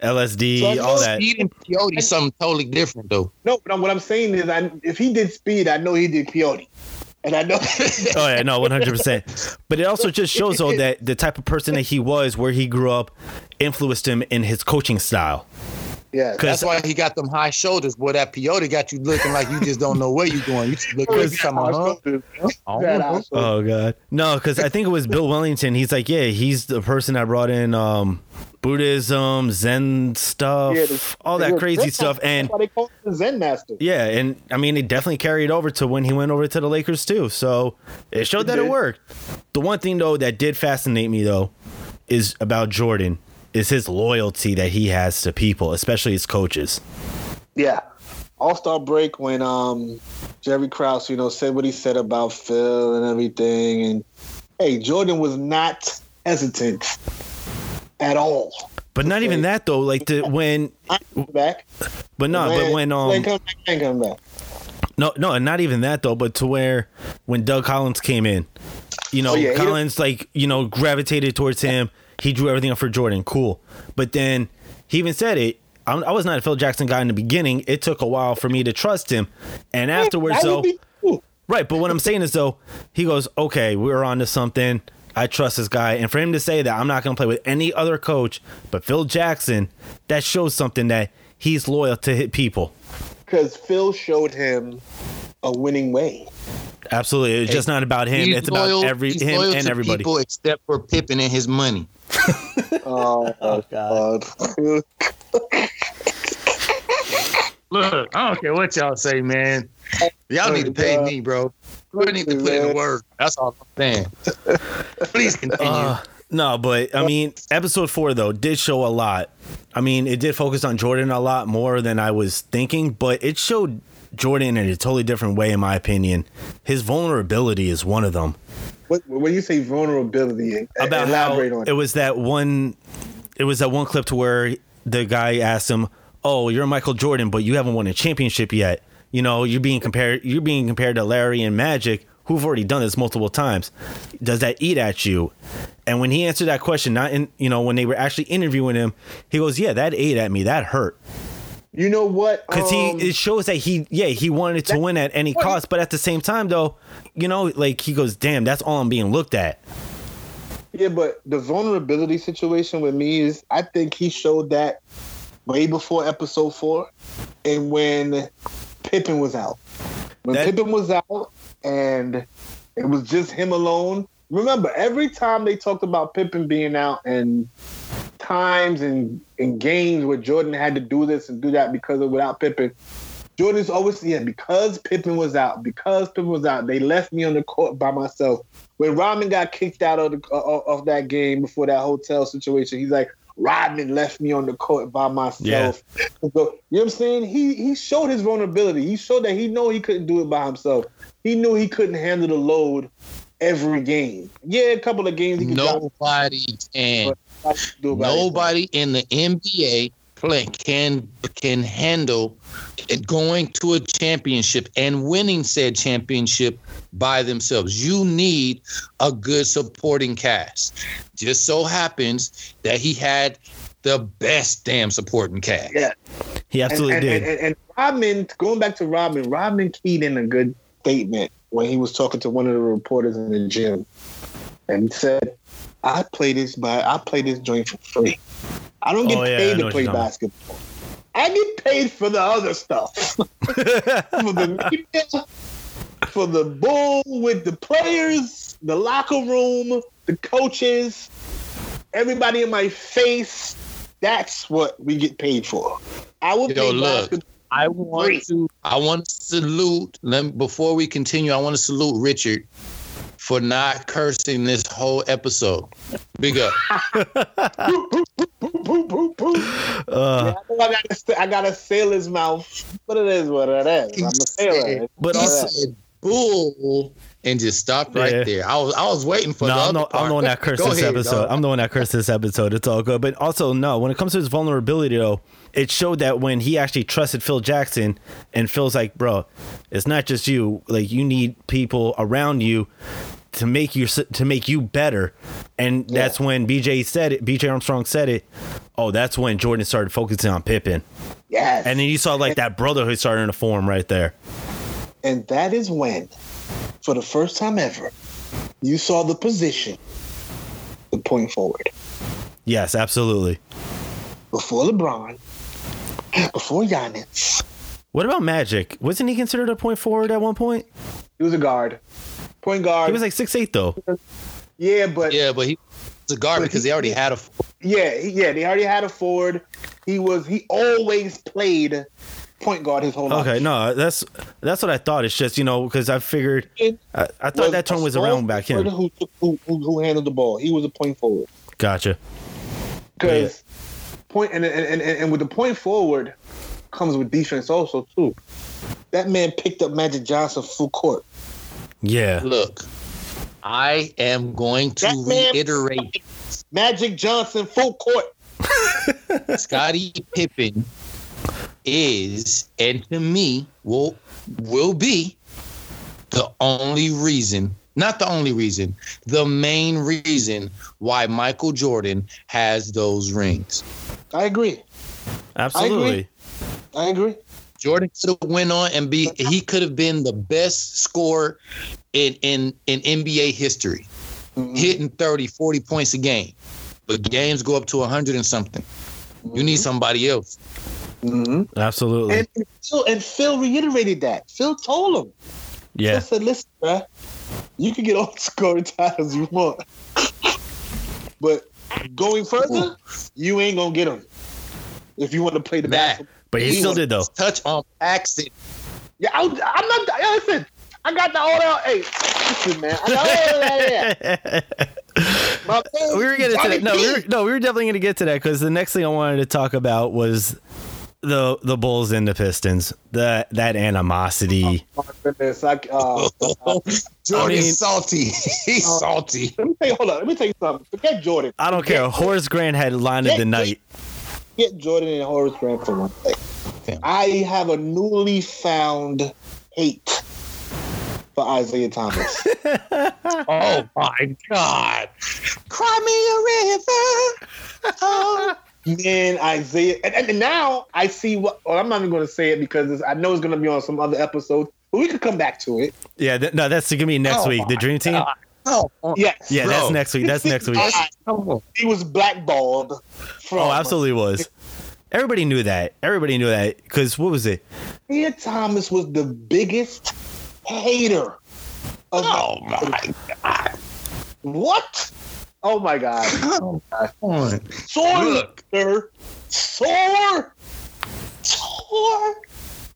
LSD, So all that. Speed and peyote is something totally different, though. No, but what I'm saying is, I, if he did speed, I know he did peyote, and I know. Oh yeah, no, one hundred percent. But it also just shows though that the type of person that he was, where he grew up, influenced him in his coaching style. yeah, That's why he got them high shoulders. Boy, that peyote got you looking like you just don't know where you're going. You just look like Because- something, huh? Oh, That I- oh god, no, because I think it was Bill Wennington. He's like, yeah, he's the person that brought in um, Buddhism, Zen stuff, Yeah, the- all that crazy stuff, and they call him the Zen Master. yeah, and I mean, it definitely carried over to when he went over to the Lakers too. So it showed It that it worked. The one thing though that did fascinate me though is about Jordan is his loyalty that he has to people, especially his coaches. Yeah. All Star break when um Jerry Krause, you know, said what he said about Phil and everything. And hey, Jordan was not hesitant at all. But not even that though. Like the when, Back. but no, but when um, when come back, ain't coming back. No, no, and not even that though. But to where when Doug Collins came in, you know, Oh, yeah, Collins like you know gravitated towards him. He drew everything up for Jordan. Cool, but then he even said it. I, I was not a Phil Jackson guy in the beginning. It took a while for me to trust him, and afterwards, though, be right. But what I'm saying is though, he goes, okay, we're on to something. I trust this guy, and for him to say that I'm not going to play with any other coach but Phil Jackson, that shows something that he's loyal to hit people. Because Phil showed him a winning way. Absolutely, it's just not about him. He's it's about every he's him loyal and to everybody. People except for Pippen and his money. Oh, Oh, God. God. Look, I don't care what y'all say, man. Y'all need to pay me, bro. We need to put in the word. That's all I'm saying. Please continue. Uh, no, but I mean, episode four though did show a lot. I mean, it did focus on Jordan a lot more than I was thinking, but it showed Jordan in a totally different way, in my opinion. His vulnerability is one of them. What, when you say vulnerability, About how elaborate on it was that one. It was that one clip to where the guy asked him, "Oh, you're Michael Jordan, but you haven't won a championship yet. You know, you're being compared. You're being compared to Larry and Magic, who've already done this multiple times. Does that eat at you?" And when he answered that question, not in you know when they were actually interviewing him, he goes, "Yeah, that ate at me. That hurt." You know what? Because Um, he it shows that he yeah he wanted to win at any cost, but at the same time though, you know, like he goes, "Damn, that's all I'm being looked at." Yeah, but the vulnerability situation with me is I think he showed that way before episode four and when Pippen was out. When That- Pippen was out and it was just him alone. Remember, every time they talked about Pippen being out and times and, and games where Jordan had to do this and do that because of without Pippen, Jordan's always yeah, because Pippen was out, because Pippen was out, they left me on the court by myself. When Rodman got kicked out of the uh, of that game before that hotel situation, he's like, Rodman left me on the court by myself. So, you know what I'm saying? He he showed his vulnerability. He showed that he know he couldn't do it by himself. He knew he couldn't handle the load every game. Yeah, a couple of games he could Nobody can. do it by himself. Nobody in the NBA play can can handle going to a championship and winning said championship by themselves. You need a good supporting cast. Just so happens that he had the best damn supporting cast. Yeah. He absolutely and, did. And, and, and Rodman, going back to Rodman, Rodman keyed in a good statement when he was talking to one of the reporters in the gym, and he said, "I play this by I play this joint for free. I don't get Oh, yeah, paid to play basketball. I get paid for the other stuff, for the media, for the bull with the players, the locker room, the coaches." everybody in my face. That's what we get paid for. I will Yo, pay look. basketball. I want to. I want to salute. Let before we continue, I want to salute Richard for not cursing this whole episode. Big up. Uh, Yeah, I got a, I got a sailor's mouth, but it is what it is. I'm a sailor. But He also- said bull and just stopped right Yeah. there. I was I was waiting for no, the I'm, other no, I'm the one that cursed this ahead, episode. dog. I'm the one that cursed this episode. It's all good. But also, no, when it comes to his vulnerability, though, it showed that when he actually trusted Phil Jackson, and Phil's like, bro, it's not just you. Like, you need people around you to make you to make you better. And that's when BJ said it. BJ Armstrong said it. Oh, that's when Jordan started focusing on Pippen, Yes. and then you saw like that brotherhood starting to form right there. And that is when, for the first time ever, you saw the position, the point forward. Yes, absolutely. Before LeBron, before Giannis, What about Magic? Wasn't he considered a point forward at one point? he was a guard. Point guard. He was like six eight though. yeah, but yeah, Yeah, but he was a guard because they already had a. yeah, yeah, they already had a forward. He was he always played point guard his whole life. Okay, no, that's that's what I thought. It's just you know because I figured I, I thought that term was around back forward in. Who, who, who, who handled the ball? He was a point forward. Gotcha. Because point and, and, and and with the point forward comes with defense also too. That man picked up Magic Johnson full court. Yeah. Look, I am going to That reiterate Magic Johnson full court. Scottie Pippen is, and to me, will will be the only reason, not the only reason, the main reason why Michael Jordan has those rings. I agree. Absolutely. I agree. Jordan could have went on and be he could have been the best scorer in in in NBA history, Mhm. hitting 30, 40 points a game. But games go up to 100 and something. You need somebody else. Mhm. Absolutely. And Phil, and Phil reiterated that. Phil told him. yeah. Phil said, "Listen, bruh, you can get all the scoring titles you want, but going further, you ain't gonna get them if you want to play the Matt, basketball." But he still did though. Touch on accent. Yeah, I, I'm not. Yeah, listen, I got the all out. Hey, listen, man, I got all that. We were to Johnny that. No, we were, no, we were definitely gonna get to that because the next thing I wanted to talk about was the the Bulls and the Pistons. The that animosity. My goodness, I, uh, Jordan's mean- salty. He's Uh, salty. let me tell you. Hold on. Let me tell you something. Forget Jordan. I don't care. Horace Grant had line of the night. Get Jordan and Horace Grant for one thing. I have a newly found hate for Isiah Thomas. Oh my God. Cry me a river. Oh. Man, Isiah, and, and now I see what. Well, I'm not even going to say it because it's, I know it's going to be on some other episode, but we could come back to it. Yeah, th- no, that's gonna be next Oh week. The Dream Team. God. Oh, oh. Yes, Yeah, that's next week. That's next week. I- come on. he was blackballed. From Oh, absolutely was. Everybody knew that. Everybody knew that because what was it? Isiah Thomas was the biggest hater. Of Oh my God. What? Oh my God! Come on. Sore Look. loser. Sore. Sore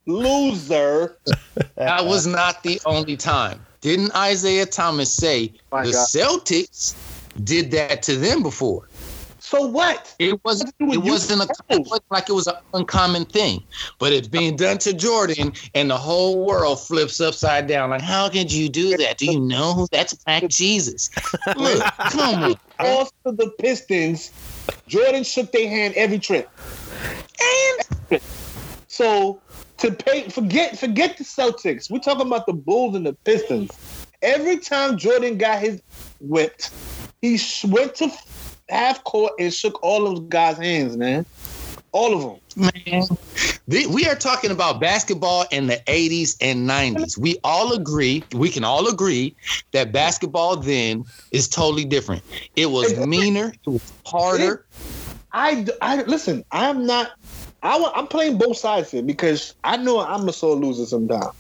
loser. That was not the only time. Didn't Isiah Thomas say My the God. Celtics did that to them before? So what? It wasn't. What It wasn't, a, it wasn't like it was an uncommon thing, but it's being done to Jordan, and the whole world flips upside down. Like, how could you do that? Do you know who that's Black Jesus? Look, come on. Lost to the Pistons. Jordan shook their hand every trip. And so to pay forget forget the Celtics. We're talking about the Bulls and the Pistons. Every time Jordan got his whipped, he went to half court and shook all those guys' hands, man. All of them. Man, we are talking about basketball in the 80s and 90s. We all agree, we can all agree that basketball then is totally different. It was meaner, it was harder. I, I listen. I'm not. I, wa- I'm playing both sides here because I know I'm a sore loser sometimes.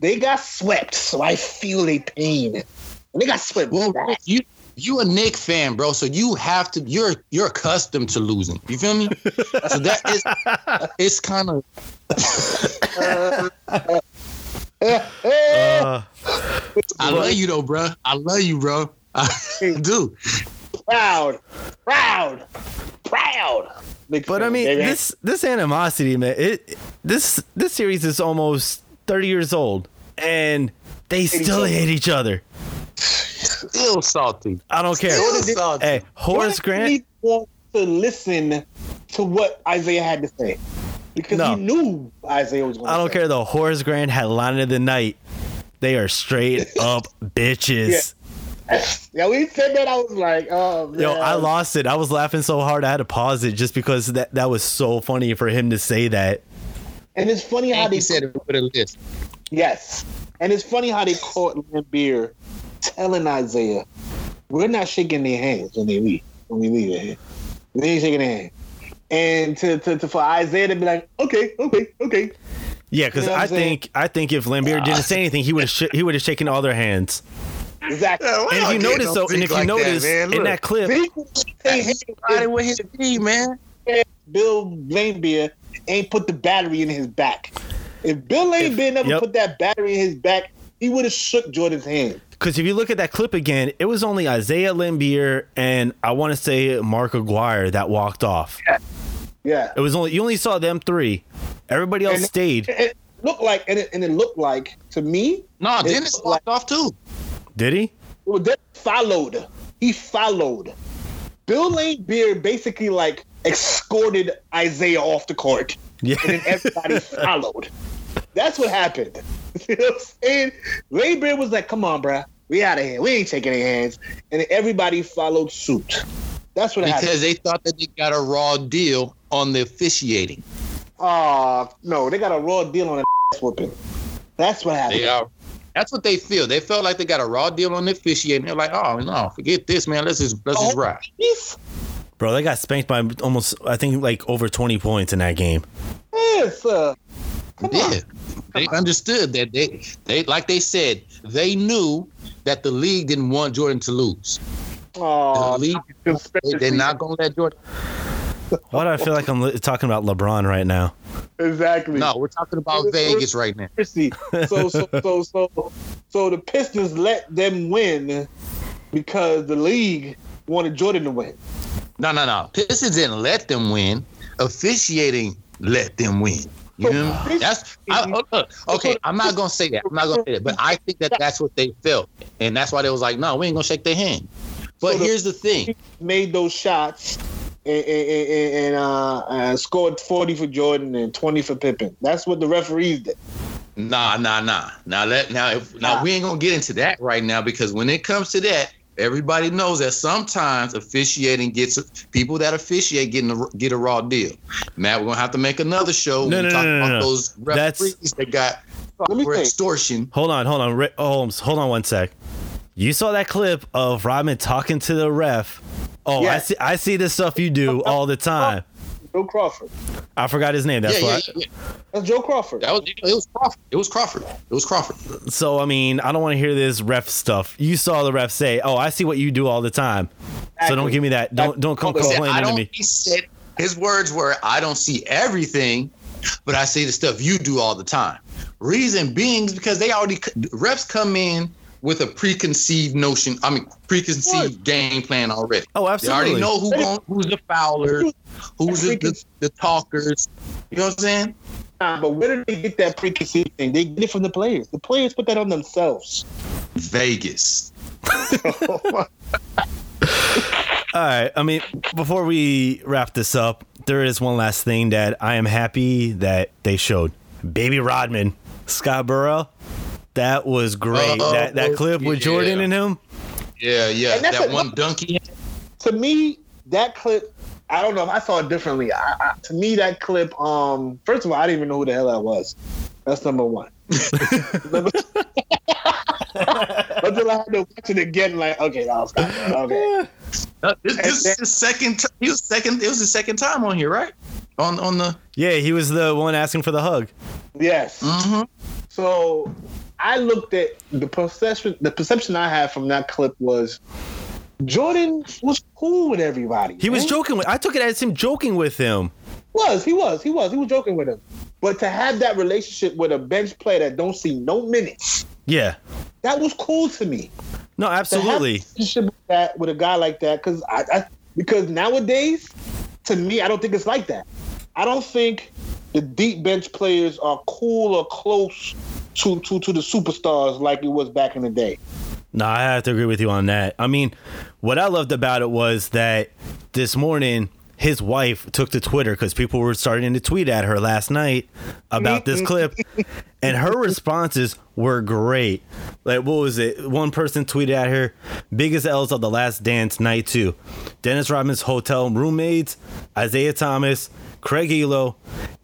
They got swept, so I feel their pain. And they got swept. Well, bad. you you a Knick fan, bro. So you have to. You're you're accustomed to losing. You feel me? so that is. It's kind of. Uh, I love you though, bro. I love you, bro. I do. Proud, proud, proud. Big but fan, I mean, baby. this this animosity, man. It this this series is almost thirty years old, and they still hate each other. Still salty. I don't care. Still salty. Hey, Horace Why Grant. did he want to listen to what Isiah had to say because No. he knew Isiah was going. I don't care though. Horace Grant had line of the night. They are straight up bitches. Yeah, we said that. I was like, oh man. Yo, I lost it. I was laughing so hard I had to pause it just because that that was so funny for him to say that. And it's funny how they said it with a list. yes, and it's funny how they caught Laimbeer telling Isiah, "We're not shaking their hands when they leave. When we leave here, we ain't shaking their hand." And to, to, to for Isiah to be like, "Okay, okay, okay," Yeah, because You know I saying? think I think if Laimbeer didn't say anything, he would have sh- he would have shaken all their hands. Exactly. And if you notice though, and if you notice in that clip, He- Everybody with his team, man. Bill Laimbeer ain't put the battery in his back. If Bill Laimbeer never yep. put that battery in his back, he would have shook Jordan's hand. because if you look at that clip again, it was only Isiah Laimbeer and I want to say Mark Aguirre that walked off. Yeah. It was only you only saw them three. Everybody else And- stayed. It looked like, and it, and it looked like to me, No, It Dennis looked walked off too. Did he? well, that followed. He followed. Bill Laimbeer basically like escorted Isiah off the court, Yeah. and then everybody followed. That's what happened. You know what I'm saying? Laimbeer was like, "Come on, bruh. we out of here. We ain't taking their hands," and everybody followed suit. That's what happened. Because they thought that they got a raw deal on the officiating. Oh no, they got a raw deal on an ass whooping. That's what happened. They are. That's what they feel. They felt like they got a raw deal on the officiating. They're like, oh no, forget this, man. Let's just let's just Oh. ride. Bro, they got spanked by almost I think like over 20 points in that game. yes. Uh, come on. Yeah. They understood that they they like they said, they knew that the league didn't want Jordan to lose. The Oh, league they, they're not gonna let Jordan Why do I feel like I'm li- talking about LeBron right now? exactly. No, we're talking about Vegas right now. Chrissy. So so so so so the Pistons let them win because the league wanted Jordan to win. No, no, no. Pistons didn't let them win. Officiating let them win. You know what I mean? That's I, oh, look, okay. I'm not gonna say that. I'm not gonna say that. But I think that that's what they felt, and that's why they was like, "No, we ain't gonna shake their hand." But So the- here's the thing. Made those shots and, and, and, and uh, uh, scored forty for Jordan and twenty for Pippen. That's what the referees did. Nah, nah, nah. Now let now if now we ain't gonna get into that right now because when it comes to that, everybody knows that sometimes officiating gets people that officiate getting a, get a raw deal. Matt, we're gonna have to make another show. No, when we no, talk no, no, about no. those That's- referees that got Let me for think. extortion. Hold on, hold on. Rick Holmes, hold on one sec. You saw that clip of Rodman talking to the ref. Oh, I see I see the stuff you do all the time. Joe Crawford. I forgot his name. That's yeah, why. yeah, yeah. That's Joe Crawford. That was it was Crawford. It was Crawford. It was Crawford. So I mean, I don't want to hear this ref stuff. You saw the ref say, "Oh, I see what you do all the time." So don't give me that. Don't don't come He said, I complaining to don't. me. He said his words were, "I don't see everything, but I see the stuff you do all the time." Reason being is because they already refs come in with a preconceived notion. I mean, preconceived game plan already. Oh, absolutely. They absolutely. already know who gon- who's the fouler, who's the, the, the talkers. You know what I'm saying? Nah, but where did they get that preconceived thing? They get it from the players. The players put that on themselves. Vegas. All right. I mean, before we wrap this up, there is one last thing that I am happy that they showed. Baby Rodman, Scott Burrell. That was great. Oh, that that clip with yeah. Jordan and him. Yeah, yeah. And That a- one donkey. to me, that clip, I don't know if I saw it differently. I, I, to me, that clip, um, first of all, I didn't even know who the hell that was. That's number one. number Until I had to watch it again, like, okay, that was okay. Uh, this, this is the second. T- he was second. It was the second time on here, right? On on the. Yeah, he was the one asking for the hug. Yes. Mm-hmm. So I looked at the perception. The perception I had from that clip was Jordan was cool with everybody. He was joking with. I took it as him joking with him. Was he was he was he was joking with him, but to have that relationship with a bench player that don't see no minutes, Yeah. that was cool to me. No, To have a absolutely. relationship with that with a guy like that, because I, I because nowadays, to me, I don't think it's like that. I don't think the deep bench players are cool or close to to to the superstars like it was back in the day. No, I have to agree with you on that. I mean, what I loved about it was that this morning his wife took to Twitter because people were starting to tweet at her last night about this mm-hmm. clip, and her responses were great. Like, what was it? One person tweeted at her, "Biggest L's of the Last Dance night two, Dennis Rodman's hotel roommates, Isiah Thomas." Craig Ehlo.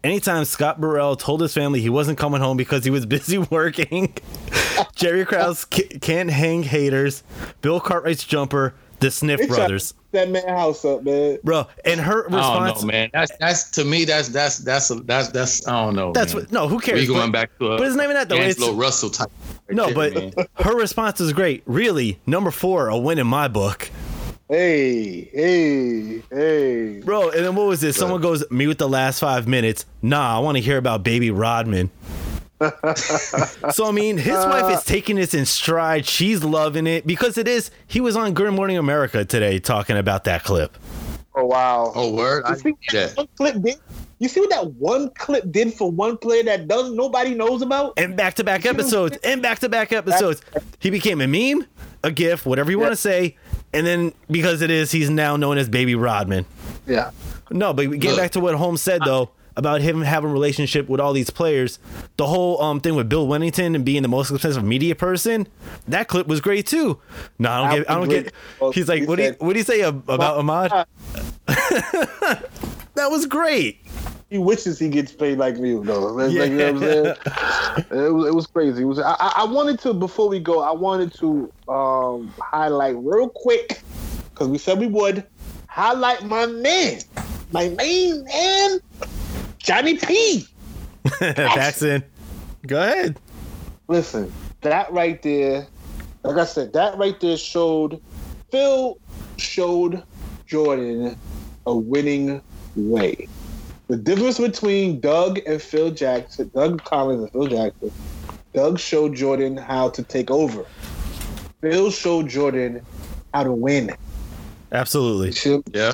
Anytime Scott Burrell told his family he wasn't coming home because he was busy working, Jerry Krause ca- can't hang haters. Bill Cartwright's jumper, the Sniff They brothers, That man house up, man. bro. And her response, I don't response. know, man. That's that's to me. That's that's that's that's that's. I don't know. That's man. what. No, who cares? We going but, back to a but it's not even that though. It's, Angelo Russell type. no, shit, but man. her response is great. Really, number four, a win in my book, Hey, hey, hey. bro. And then what was this? Someone goes me with the last five minutes. Nah, I want to hear about Baby Rodman. so I mean, his wife is uh. taking this in stride. She's loving it because it is. He was on Good Morning America today talking about that clip. Oh wow. oh word, I You see yeah. what that one clip did? You see what that one clip did for one player that doesn't nobody knows about? and back to back episodes and back to back episodes. He became a meme, a gif, whatever you want to say, and then because it is, he's now known as Baby Rodman. Yeah. No, but get Look. back to what Holmes said though about him having a relationship with all these players. The whole um thing with Bill Wennington and being the most expensive media person. That clip was great too. No, I don't get. I don't get. He's like, what do you what do you say ab- about Ahmad? that was great. He wishes he gets paid like me, though. Like, you know what I'm saying? It was, it was crazy. It was. I, I wanted to before we go. I wanted to um highlight real quick because we said we would highlight my man, my main man, Johnny P. Paxson, go ahead. Listen, that right there, like I said, that right there showed Phil showed Jordan a winning way. The difference between Doug and Phil Jackson, Doug Collins and Phil Jackson, Doug showed Jordan how to take over. Phil showed Jordan how to win. Absolutely. Yeah.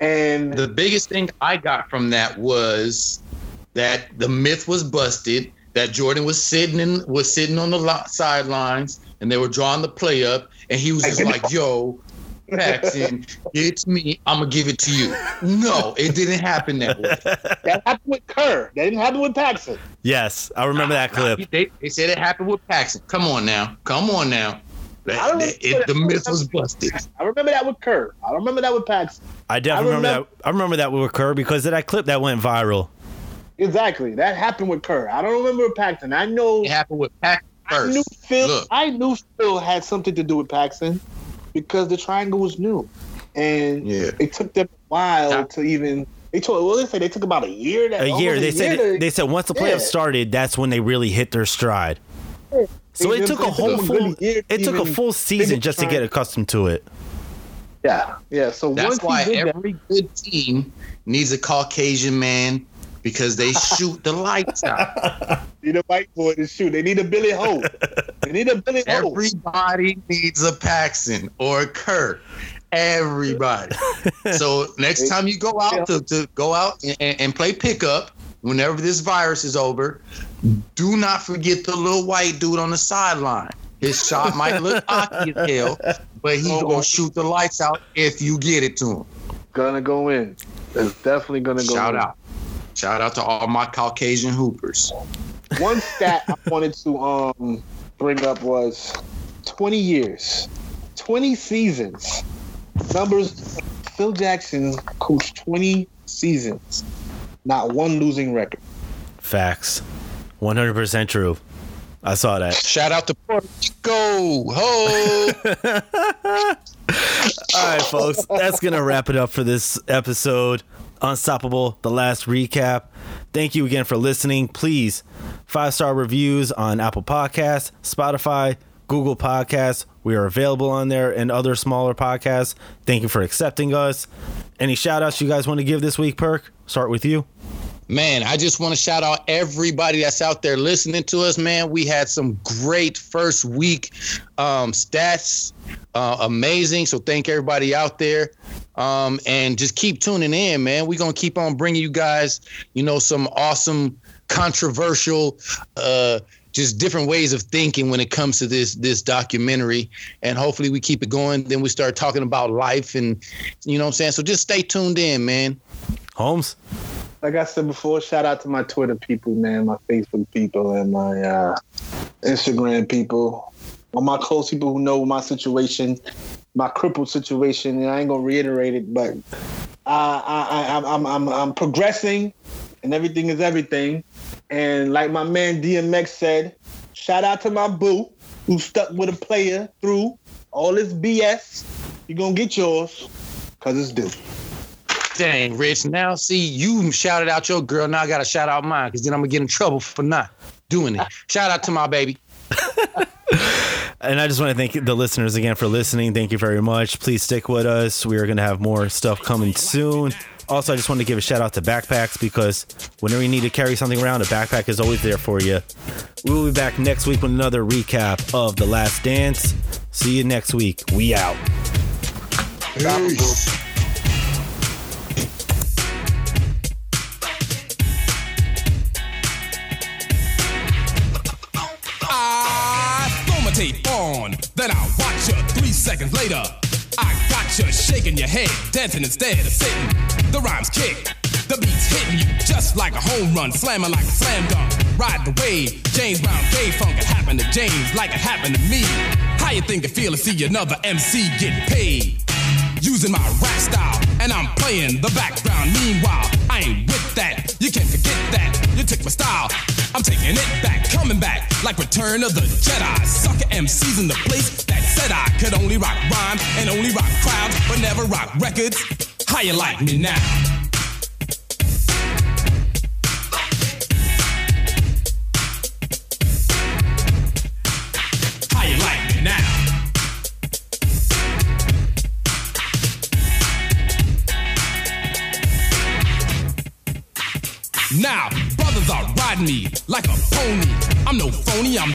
And The biggest thing I got from that was that the myth was busted. That Jordan was sitting in was sitting on the lo- sidelines, and they were drawing the play up, and he was just like, "Yo, Paxson, it's me. I'm gonna give it to you." No, it didn't happen that way. that happened with Kerr. That didn't happen with Paxson. Yes, I remember that clip. They, they said it happened with Paxson. Come on now, come on now. That- I don't that- it- the myth was busted. I remember that with Kerr. I don't remember that with Paxson. I definitely I remember, remember- that. I remember that with occur because of that clip that went viral. Exactly. That happened with Kerr. I don't remember with Paxson. I know It happened with Paxson I knew first. Phil. Look. I knew Phil had something to do with Paxson because the triangle was new, and Yeah. it took them a while Yeah. to even. They told. Well, they said they took about a year. That, A year. almost They said to- they said once the playoffs Yeah. started, that's when they really hit their stride. So They it took a whole full. good year to It took a full season finish just to get accustomed to it. yeah, yeah. So That's once why he did that, every good team needs a Caucasian man because they shoot the lights out. need a white boy to shoot. They need a Billy Ho. they need a Billy Ho. Everybody needs a Paxson or a Kerr. Everybody. so next time you go out to, to go out and, and play pickup, whenever this virus is over, do not forget the little white dude on the sideline. His shot might look cocky as hell, but he's Oh, gonna shoot the lights out if you get it to him. Gonna go in. It's definitely gonna go. Shout in. out. Shout out to all my Caucasian hoopers. One stat I wanted to um bring up was 20 years, 20 seasons. Numbers. Phil Jackson coached 20 seasons, not one losing record. Facts. One hundred percent true. I saw that. Shout out to Puerto Rico. Ho! All right, folks. That's gonna wrap it up for this episode. Unstoppable, the last recap. Thank you again for listening. Please, five star reviews on Apple Podcasts, Spotify, Google Podcasts. We are available on there and other smaller podcasts. Thank you for accepting us. Any shout outs you guys want to give this week, Perk? Start with you. Man, I just want to shout out everybody that's out there listening to us, man. We had some great first week um, stats, uh, amazing. So thank everybody out there. Um, and just keep tuning in, man. We're going to keep on bringing you guys, you know, some awesome, controversial, uh, just different ways of thinking when it comes to this this documentary and hopefully we keep it going then we start talking about life and you know what i'm saying so just stay tuned in man Holmes? Like I said before, shout out to my Twitter people, man, my Facebook people, and my uh, Instagram people. All my close people who know my situation, my crippled situation, and I ain't gonna reiterate it, but I, I, I, I'm, I'm, I'm progressing, and everything is everything. And like my man DMX said, shout out to my boo who stuck with a player through all this BS. You're gonna get yours, cause it's due. Dang, Rich. Now, see, you shouted out your girl. Now I got to shout out mine because then I'm going to get in trouble for not doing it. Shout out to my baby. And I just want to thank the listeners again for listening. Thank you very much. Please stick with us. We are going to have more stuff coming soon. Also, I just want to give a shout out to backpacks because whenever you need to carry something around, a backpack is always there for you. We will be back next week with another recap of The Last Dance. See you next week. We out. Peace. Then I watch you three seconds later. I got you shaking your head, dancing instead of sitting. The rhymes kick, the beats hitting you just like a home run, slamming like a slam dunk. Ride the wave, James Brown gay funk. It happened to James like it happened to me. How you think it feel to see another MC get paid? Using my rap style, and I'm playing the background. Meanwhile, I ain't with that. You can't forget that. You took my style. I'm taking it back, coming back like Return of the Jedi. Sucker MCs in the place that said I could only rock rhyme and only rock crowds, but never rock records. How you like me now? How you like me now? Now, are riding me like a pony. I'm no phony, I'm